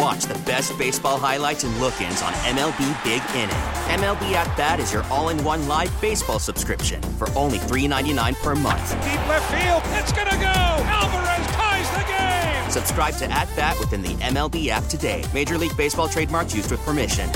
And watch the best baseball highlights and look ins on MLB Big Inning. MLB At Bat is your all in one live baseball subscription for only $3.99 per month. Deep left field, it's going to go. Alvarez ties the game. Subscribe to At Bat within the MLB app today. Major League Baseball trademarks used with permission.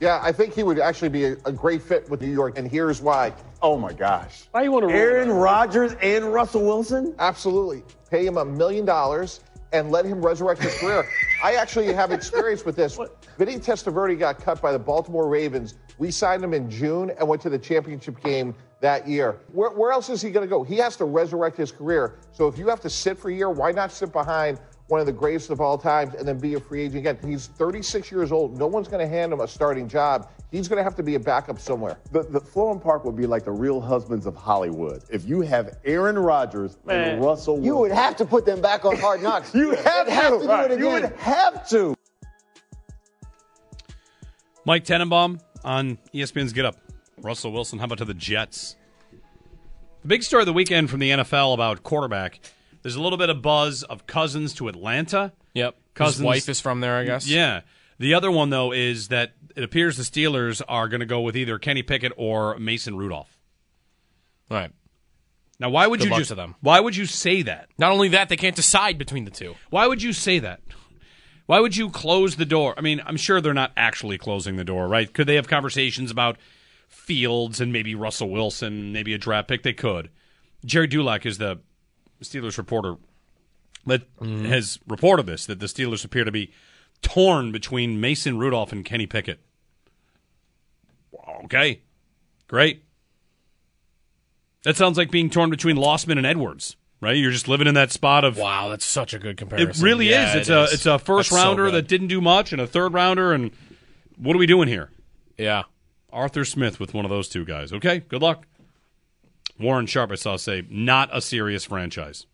Yeah, I think he would actually be a, a great fit with New York, and here's why. Oh my gosh. Why you want to Aaron Rodgers and Russell Wilson? Absolutely. Pay him a million dollars and let him resurrect his career. I actually have experience with this. Vinny Testaverde got cut by the Baltimore Ravens. We signed him in June and went to the championship game that year. Where, where else is he going to go? He has to resurrect his career. So if you have to sit for a year, why not sit behind one of the greatest of all times and then be a free agent again? He's 36 years old. No one's going to hand him a starting job. He's going to have to be a backup somewhere. The, the Florham Park would be like the real husbands of Hollywood. If you have Aaron Rodgers Man. and Russell Wilson. You would have to put them back on hard knocks. You have They'd have to. to do it again. You would have to. Mike Tannenbaum on ESPN's Get Up. Russell Wilson, how about to the Jets? The big story of the weekend from the NFL about quarterback. There's a little bit of buzz of Cousins to Atlanta. Yep. Cousins- His wife is from there, I guess. Yeah. The other one though is that it appears the Steelers are going to go with either Kenny Pickett or Mason Rudolph. All right. Now, why would Good you just to them. Why would you say that? Not only that, they can't decide between the two. Why would you say that? Why would you close the door? I mean, I'm sure they're not actually closing the door, right? Could they have conversations about Fields and maybe Russell Wilson, maybe a draft pick? They could. Gerry Dulac is the Steelers reporter that mm-hmm. has reported this that the Steelers appear to be torn between Mason Rudolph and Kenny Pickett. Okay, great. That sounds like being torn between Losman and Edwards, right? You're just living in that spot of Wow, that's such a good comparison. it really Yeah, is. It's it a is. it's a first That's rounder good. that didn't do much and a third rounder and what are we doing here? Yeah. Arthur Smith with one of those two guys. Okay, good luck. Warren Sharp, I saw say, not a serious franchise.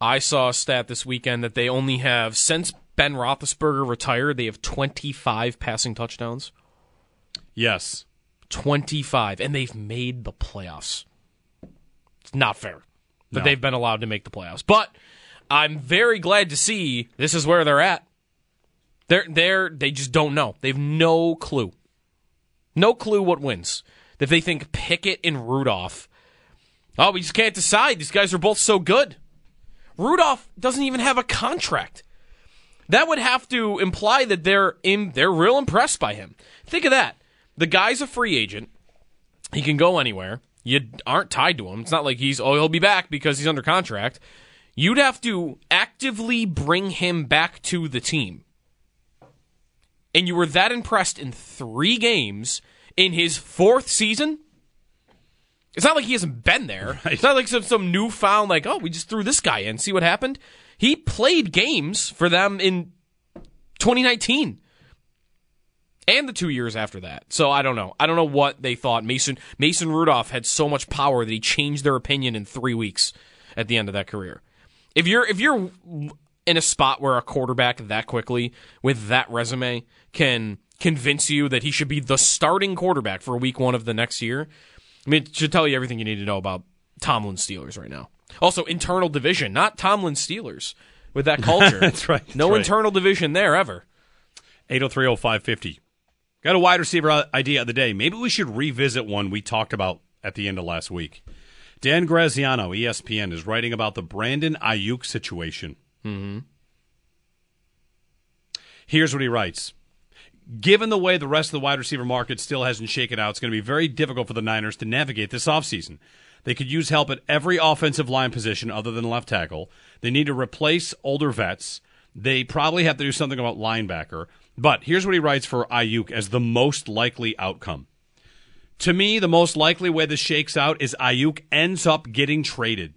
I saw a stat this weekend that they only have since Ben Roethlisberger retired, they have 25 passing touchdowns. Yes. 25, and they've made the playoffs. It's not fair that No. they've been allowed to make the playoffs, but I'm very glad to see this is where they're at. They're they're they just don't know. They've no clue, no clue what wins. If they think Pickett and Rudolph, oh, we just can't decide. These guys are both so good. Rudolph doesn't even have a contract. That would have to imply that they're in, they're real impressed by him. Think of that. The guy's a free agent. He can go anywhere. You aren't tied to him. It's not like he's oh he'll be back because he's under contract. You'd have to actively bring him back to the team. And you were that impressed in 3 games in his fourth season? It's not like he hasn't been there. It's not like some, some newfound, like, oh, we just threw this guy in, see what happened. He played games for them in 2019 and the two years after that. So I don't know. I don't know what they thought. Mason Mason Rudolph had so much power that he changed their opinion in three weeks at the end of that career. If you're if you're in a spot where a quarterback that quickly with that resume can convince you that he should be the starting quarterback for week one of the next year, I mean, it should tell you everything you need to know about Tomlin Steelers right now. Also, internal division, not Tomlin Steelers with that culture. That's right, that's no right. internal division there ever. 8030550. Got a wide receiver idea of the day. Maybe we should revisit one we talked about at the end of last week. Dan Graziano, ESPN, is writing about the Brandon Aiyuk situation. Mm-hmm. Here's what he writes given the way the rest of the wide receiver market still hasn't shaken out, it's going to be very difficult for the Niners to navigate this offseason. They could use help at every offensive line position other than left tackle. They need to replace older vets. They probably have to do something about linebacker. But here's what he writes for Aiyuk as the most likely outcome. To me, the most likely way this shakes out is Aiyuk ends up getting traded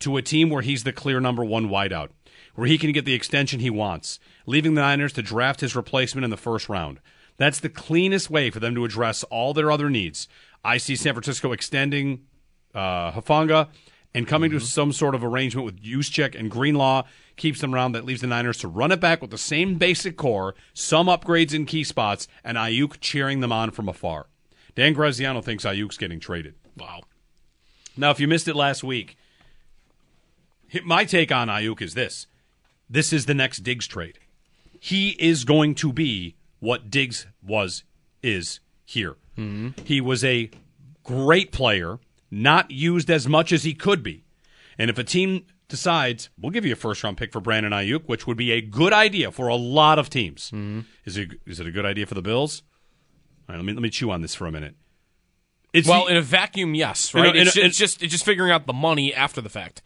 to a team where he's the clear number one wideout, where he can get the extension he wants, leaving the Niners to draft his replacement in the first round. That's the cleanest way for them to address all their other needs. I see San Francisco extending uh, Hufanga and coming to some sort of arrangement with Juszczyk and Greenlaw keeps them around. That leaves the Niners to run it back with the same basic core, some upgrades in key spots, and Aiyuk cheering them on from afar. Dan Graziano thinks Aiyuk's getting traded. Wow. Now, if you missed it last week, my take on Aiyuk is this: this is the next Diggs trade. He is going to be what Diggs was is here. Mm-hmm. He was a great player, not used as much as he could be. And if a team decides, we'll give you a first round pick for Brandon Aiyuk, which would be a good idea for a lot of teams. Mm-hmm. Is it is it a good idea for the Bills? All right, let me let me chew on this for a minute. It's Well, the- in a vacuum, yes, In a- right? in a- it's, it's just it's just figuring out the money after the fact,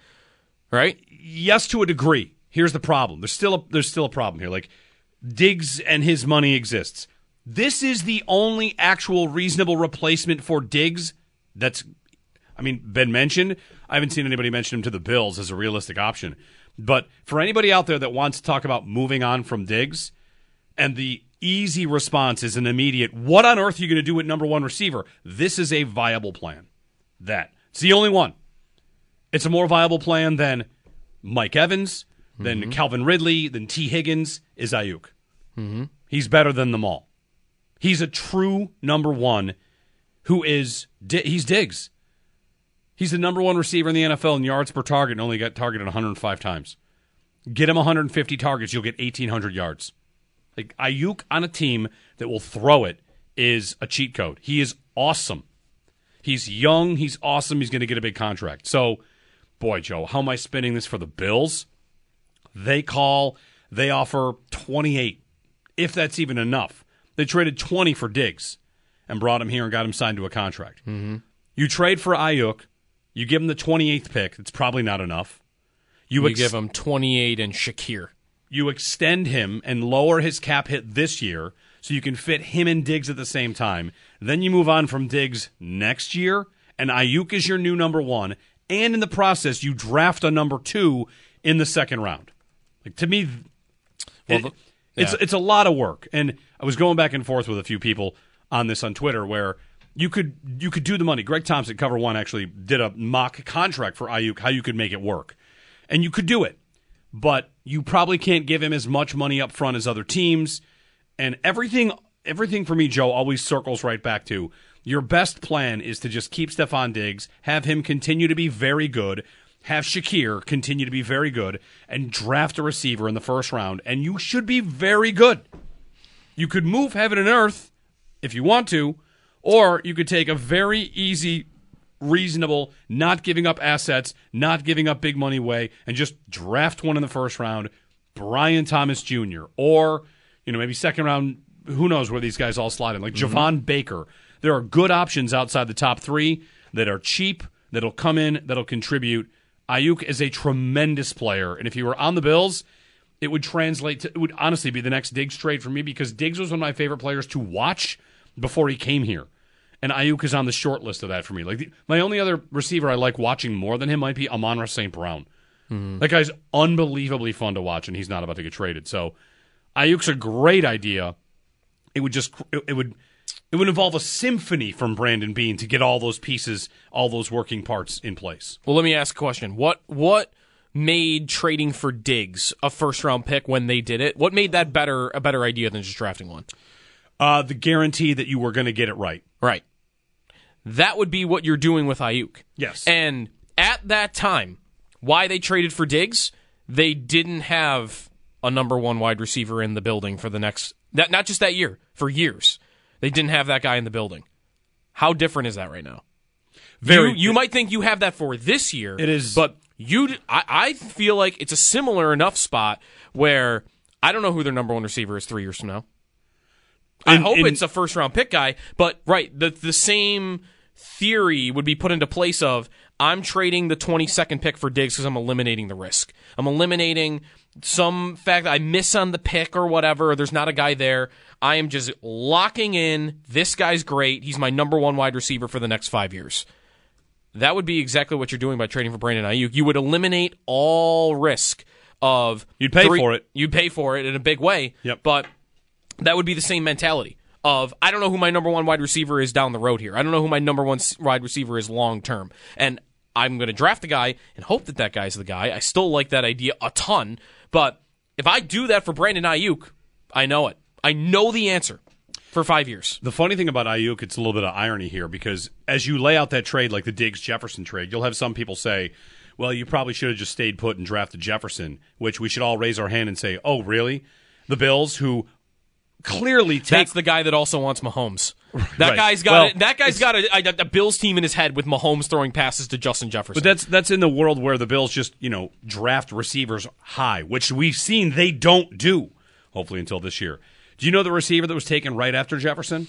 right? yes to a degree. Here's the problem. There's still a there's still a problem here. Like Diggs and his money exists. This is the only actual reasonable replacement for Diggs that's I mean, been mentioned. I haven't seen anybody mention him to the Bills as a realistic option. But for anybody out there that wants to talk about moving on from Diggs, and the easy response is an immediate, what on earth are you going to do with number one receiver? This is a viable plan. That. It's the only one. It's a more viable plan than Mike Evans, than mm-hmm. Calvin Ridley, than Tee Higgins, is Aiyuk. Mm-hmm. He's better than them all. He's a true number one who is, he's Diggs. He's the number one receiver in the NFL in yards per target and only got targeted 105 times. Get him 150 targets, you'll get 1,800 yards. Like Aiyuk on a team that will throw it is a cheat code. He is awesome. He's young. He's awesome. He's going to get a big contract. So, boy, Joe, how am I spinning this for the Bills? They call, they offer 28, if that's even enough. They traded 20 for Diggs and brought him here and got him signed to a contract. Mm-hmm. You trade for Aiyuk, you give him the 28th pick. It's probably not enough. You, You ex- give him 28 and Shakir. you extend him and lower his cap hit this year so you can fit him and Diggs at the same time. Then you move on from Diggs next year, and Aiyuk is your new number one. And in the process, you draft a number two in the second round. Like to me, it- the- it's yeah. it's a lot of work. And I was going back and forth with a few people on this on Twitter where you could you could do the money. Greg Thompson, Cover One, actually did a mock contract for Aiyuk, how you could make it work, and you could do it but you probably can't give him as much money up front as other teams. And everything everything for me, Joe, always circles right back to your best plan is to just keep Stefon Diggs, have him continue to be very good, have Shakir continue to be very good, and draft a receiver in the first round, and you should be very good. You could move heaven and earth if you want to, or you could take a very easy reasonable, not giving up assets, not giving up big money way, and just draft one in the first round, Brian Thomas Jr. or you know maybe second round. Who knows where these guys all slide in? Like mm-hmm. Javon Baker. There are good options outside the top three that are cheap, that'll come in, that'll contribute. Aiyuk is a tremendous player, and if he were on the Bills, it would translate to it would honestly be the next Diggs trade for me because Diggs was one of my favorite players to watch before he came here. And Aiyuk is on the short list of that for me. Like the, my only other receiver I like watching more than him might be Amon St. Brown. Mm-hmm. That guy's unbelievably fun to watch, and he's not about to get traded. So Aiyuk's a great idea. It would just it, it would it would involve a symphony from Brandon Beane to get all those pieces, all those working parts in place. Well, let me ask a question. What what made trading for Diggs a first round pick when they did it? What made that better a better idea than just drafting one? Uh, the guarantee that you were going to get it right. Right. That would be what you're doing with Aiyuk. Yes. And at that time, why they traded for Diggs, they didn't have a number one wide receiver in the building for the next not just that year, for years. They didn't have that guy in the building. How different is that right now? Very- you, you might think you have that for this year. It is- but you. I feel like it's a similar enough spot where I don't know who their number one receiver is three years from now. I And- hope and- it's a first round pick guy, but right, the the same theory would be put into place of I'm trading the 22nd pick for Diggs because I'm eliminating the risk. I'm eliminating some fact that I miss on the pick or whatever. Or there's not a guy there. I am just locking in. This guy's great. He's my number one wide receiver for the next five years. That would be exactly what you're doing by trading for Brandon Aiyuk. You would eliminate all risk of You'd pay for it. You'd pay for it in a big way. Yep. But that would be the same mentality of I don't know who my number one wide receiver is down the road here. I don't know who my number one wide receiver is long term, and I'm going to draft a guy and hope that that guy's the guy. I still like that idea a ton, but if I do that for Brandon Aiyuk, I know it. I know the answer for five years. The funny thing about Aiyuk, it's a little bit of irony here because as you lay out that trade, like the Diggs Jefferson trade, you'll have some people say, well, you probably should have just stayed put and drafted Jefferson, which we should all raise our hand and say, oh, really? The Bills, who clearly take. That's the guy that also wants Mahomes. That Right. guy's got Well, a, that guy's got a, a, a Bills team in his head with Mahomes throwing passes to Justin Jefferson. but that's that's in the world where the Bills just you know draft receivers high, which we've seen they don't do. Hopefully until this year. Do you know the receiver that was taken right after Jefferson?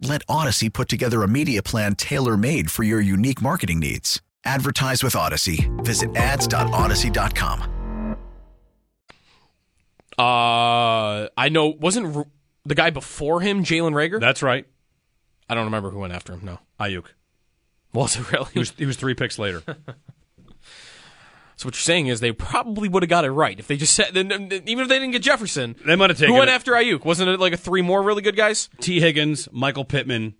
Let Audacy put together a media plan tailor made for your unique marketing needs. Advertise with Audacy. Visit ads.audacy.com. Uh, I know wasn't R- the guy before him Jalen Reagor? That's right. I don't remember who went after him. No, Aiyuk. was it really? He was he was three picks later. so what you're saying is they probably would have got it right if they just said, then, even if they didn't get Jefferson, They might have taken who went it. after Aiyuk? Wasn't it like a three more really good guys? Tee Higgins, Michael Pittman,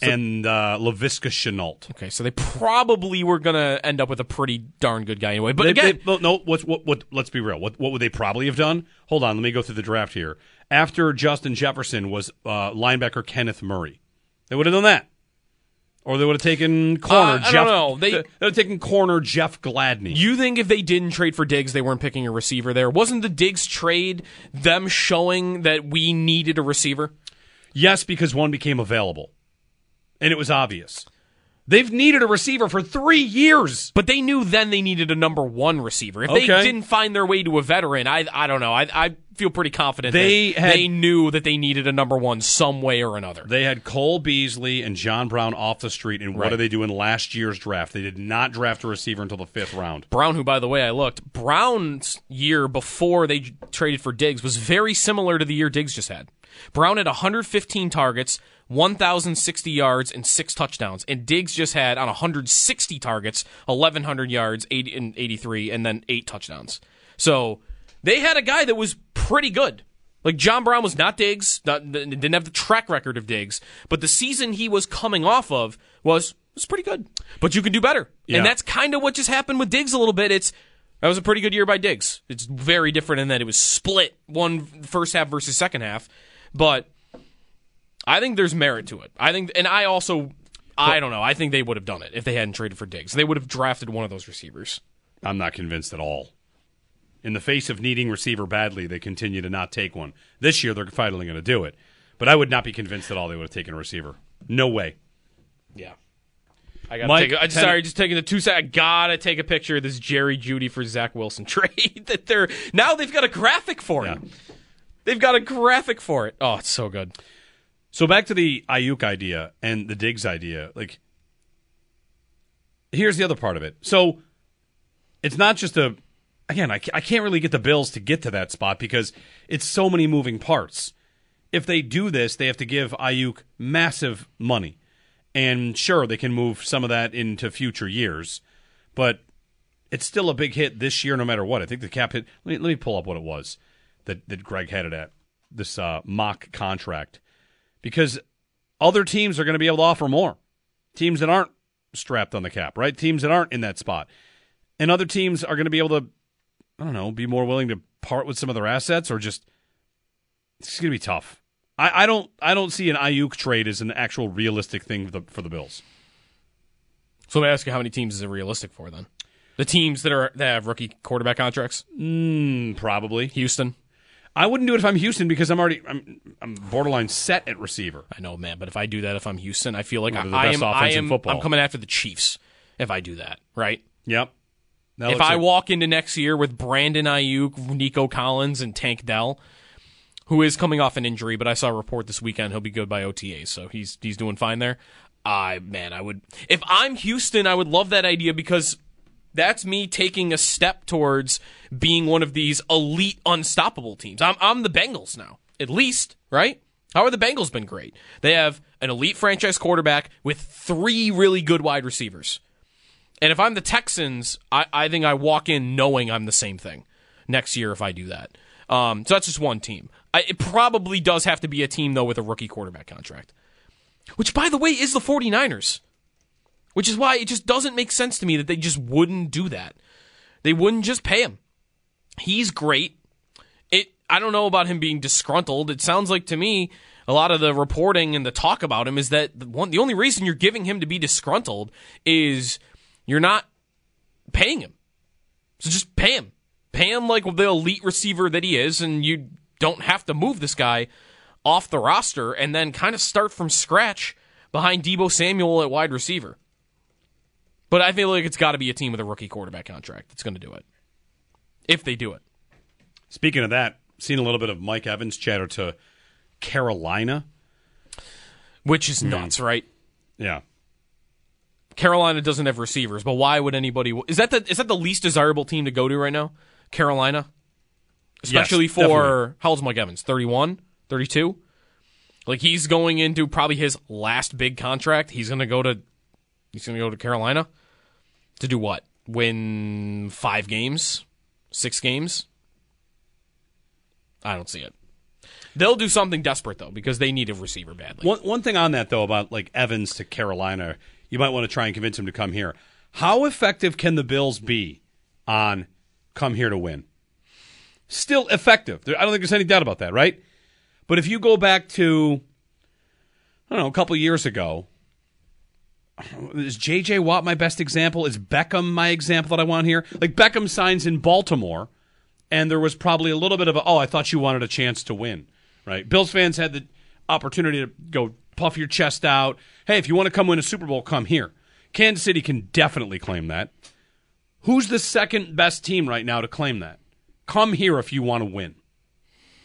and uh, Laviska Shenault. Okay, so they probably were gonna end up with a pretty darn good guy anyway. But They- again, they- well, no. What's what? What? Let's be real. What? What would they probably have done? Hold on. Let me go through the draft here. After Justin Jefferson was uh, linebacker Kenneth Murray, they would have done that, or they would have taken corner Uh, I don't know. They- they would have taken corner Jeff Gladney. You think if they didn't trade for Diggs, they weren't picking a receiver there? Wasn't the Diggs trade them showing that we needed a receiver? yes, because one became available, and it was obvious. They've needed a receiver for three years. But they knew then they needed a number one receiver. If they didn't find their way to a veteran, I I don't know. I I feel pretty confident They that had- they knew that they needed a number one some way or another. They had Cole Beasley and John Brown off the street, and what Right. did they do in last year's draft? They did not draft a receiver until the fifth round. Brown, who by the way I looked, Brown's year before they traded for Diggs was very similar to the year Diggs just had. Brown had 115 targets, 1,060 yards, and six touchdowns, and Diggs just had on 160 targets, 1,100 yards, 80 and 83, and then eight touchdowns. So they had a guy that was pretty good. Like John Brown was not Diggs, not, didn't have the track record of Diggs, but the season he was coming off of was was pretty good. But you could do better, Yeah. and that's kind of what just happened with Diggs a little bit. It's that was a pretty good year by Diggs. It's very different in that it was split one first half versus second half, but I think there's merit to it. I think, and I also, I don't know. I think they would have done it if they hadn't traded for Diggs. They would have drafted one of those receivers. I'm not convinced at all. In the face of needing receiver badly, they continue to not take one. This year, they're finally going to do it. But I would not be convinced at all they would have taken a receiver. No way. Yeah. I gotta Mike, take. A, I'm sorry, just taking the two sec. I gotta take a picture of this Jerry Jeudy for Zach Wilson trade. that they're now they've got a graphic for it. Yeah. They've got a graphic for it. Oh, it's so good. So back to the Aiyuk idea and the Diggs idea. Like, here's the other part of it. So it's not just a. Again, I, I can't really get the Bills to get to that spot because it's so many moving parts. If they do this, they have to give Aiyuk massive money. And sure, they can move some of that into future years, but it's still a big hit this year, no matter what. I think the cap hit. Let me, let me pull up what it was that that Greg had it at this uh, mock contract, because other teams are going to be able to offer more. Teams that aren't strapped on the cap, right? Teams that aren't in that spot, and other teams are going to be able to, I don't know, be more willing to part with some of their assets, or just it's going to be tough. I, I don't I don't see an Aiyuk trade as an actual realistic thing for the for the Bills. So let me ask you, how many teams is it realistic for then? The teams that are that have rookie quarterback contracts? Mm, probably Houston. I wouldn't do it if I'm Houston because I'm already I'm, I'm borderline set at receiver. I know, man, but if I do that, if I'm Houston, I feel like One I, of the I best am. I offense in football. I'm coming after the Chiefs if I do that. Right? Yep. That if I like- walk into next year with Brandon Aiyuk, Nico Collins, and Tank Dell, who is coming off an injury, but I saw a report this weekend he'll be good by OTAs, so he's he's doing fine there. I man, I would if I'm Houston, I would love that idea because that's me taking a step towards being one of these elite, unstoppable teams. I'm I'm the Bengals now, at least, right? How are the Bengals been great? They have an elite franchise quarterback with three really good wide receivers. And if I'm the Texans, I, I think I walk in knowing I'm the same thing next year if I do that. Um, so that's just one team. I, it probably does have to be a team, though, with a rookie quarterback contract. Which, by the way, is the 49ers. Which is why it just doesn't make sense to me that they just wouldn't do that. They wouldn't just pay him. He's great. It I don't know about him being disgruntled. It sounds like to me a lot of the reporting and the talk about him is that the one the only reason you're giving him to be disgruntled is you're not paying him. So just pay him. Pay him like the elite receiver that he is, and you don't have to move this guy off the roster and then kind of start from scratch behind Deebo Samuel at wide receiver. But I feel like it's got to be a team with a rookie quarterback contract that's going to do it. If they do it. Speaking of that, seen a little bit of Mike Evans chatter to Carolina, which is hmm. nuts, right? Yeah. Carolina doesn't have receivers, but why would anybody? Is that the is that the least desirable team to go to right now? Carolina, especially Yes, for definitely. how old's Mike Evans? 31, 32? Like he's going into probably his last big contract. He's going to go to he's going to go to Carolina to do what? Win five games, six games. I don't see it. They'll do something desperate though because they need a receiver badly. One one thing on that though about like Evans to Carolina, you might want to try and convince him to come here. How effective can the Bills be on come here to win? Still effective. I don't think there's any doubt about that, right? But if you go back to I don't know, a couple years ago, is JJ Watt my best example? Is Beckham my example that I want here? Like Beckham signs in Baltimore and there was probably a little bit of a oh, I thought you wanted a chance to win, right? Bills fans had the opportunity to go puff your chest out. Hey, if you want to come win a Super Bowl, come here. Kansas City can definitely claim that. Who's the second best team right now to claim that? Come here if you want to win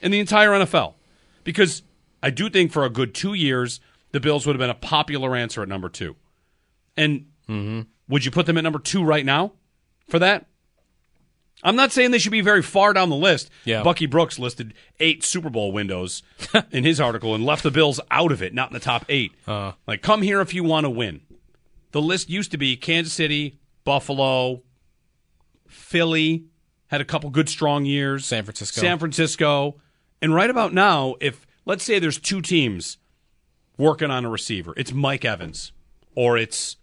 in the entire NFL. Because I do think for a good two years, the Bills would have been a popular answer at number two. And would you put them at number two right now for that? I'm not saying they should be very far down the list. Yeah. Bucky Brooks listed eight Super Bowl windows in his article and left the Bills out of it, not in the top eight. Uh. like, come here if you want to win. The list used to be Kansas City, Buffalo, Philly, had a couple good strong years. San Francisco. San Francisco. And right about now, if let's say there's two teams working on a receiver, it's Mike Evans or it's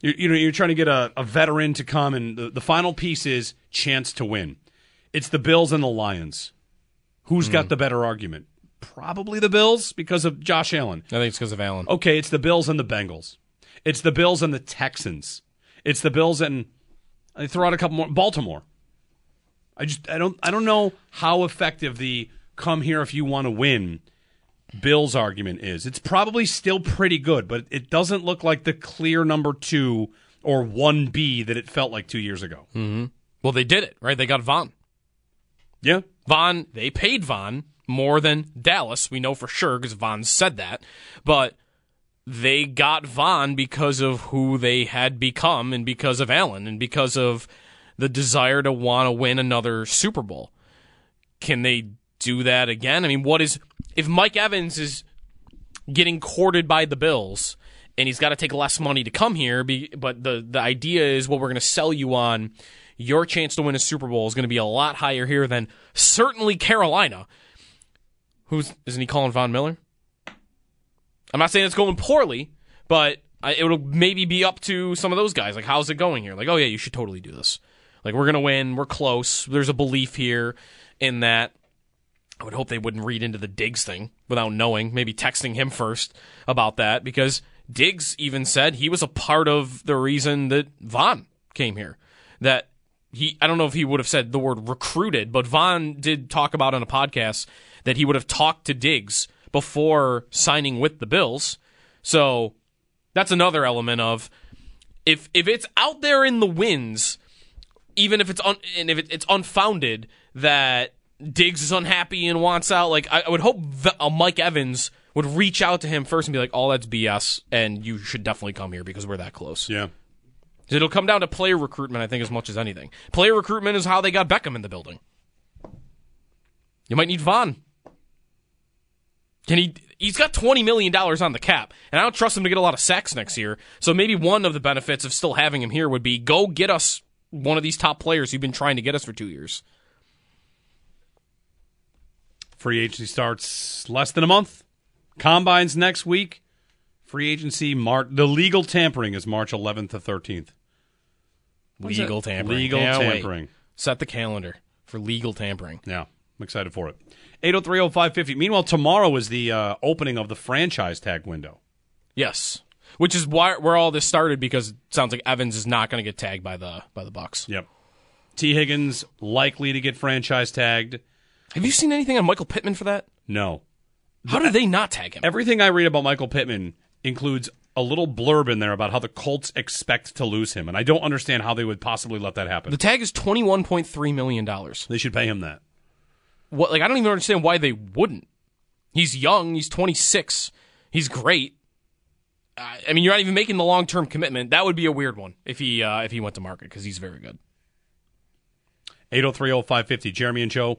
you, you know you're trying to get a, a veteran to come and the, the final piece is chance to win. It's the Bills and the Lions. Who's got hmm. the better argument? Probably the Bills because of Josh Allen. I think it's because of Allen. Okay, it's the Bills and the Bengals. It's the Bills and the Texans. It's the Bills and I throw out a couple more Baltimore. I just I don't I don't know how effective the come here if you want to win Bills argument is. It's probably still pretty good, but it doesn't look like the clear number 2 or 1B that it felt like 2 years ago. Mm-hmm. Well, they did it, right? They got Von. Yeah. Von, they paid Von more than Dallas. We know for sure because Von said that. But they got Vaughn because of who they had become and because of Allen and because of the desire to want to win another Super Bowl. Can they do that again? I mean, what is if Mike Evans is getting courted by the Bills and he's got to take less money to come here. But the the idea is what we're going to sell you on. Your chance to win a Super Bowl is going to be a lot higher here than certainly Carolina. Who's isn't he calling Von Miller? I'm not saying it's going poorly, but it will maybe be up to some of those guys. Like, how's it going here? Like, oh yeah, you should totally do this. Like, we're gonna win. We're close. There's a belief here in that. I would hope they wouldn't read into the Diggs thing without knowing. Maybe texting him first about that because Diggs even said he was a part of the reason that Von came here. That he, I don't know if he would have said the word recruited, but Von did talk about on a podcast that he would have talked to Diggs before signing with the Bills. So that's another element of if if it's out there in the winds, even if it's un, and if it, it's unfounded that Diggs is unhappy and wants out, like I, I would hope uh, Mike Evans would reach out to him first and be like, "All oh, that's BS, and you should definitely come here because we're that close." Yeah. It'll come down to player recruitment, I think, as much as anything. Player recruitment is how they got Beckham in the building. You might need Von. Can he? He's got twenty million dollars on the cap, and I don't trust him to get a lot of sacks next year. So maybe one of the benefits of still having him here would be go get us one of these top players you've been trying to get us for two years. Free agency starts less than a month. Combines next week. Free agency, Mar- the legal tampering is March 11th to 13th. Legal tampering. Legal Can't tampering. Wait. Set the calendar for legal tampering. Yeah, I'm excited for it. 8030550. Meanwhile, tomorrow is the uh, opening of the franchise tag window. Yes. Which is why where all this started because it sounds like Evans is not going to get tagged by the by the Bucs. Yep. Tee Higgins likely to get franchise tagged. Have you seen anything on Michael Pittman for that? No. How did they not tag him? Everything I read about Michael Pittman includes a little blurb in there about how the Colts expect to lose him, and I don't understand how they would possibly let that happen. The tag is twenty one point three million dollars. They should pay him that. What? Like I don't even understand why they wouldn't. He's young. He's 26. He's great. Uh, I mean, you're not even making the long term commitment. That would be a weird one if he uh, if he went to market because he's very good. 8030550. Jeremy and Joe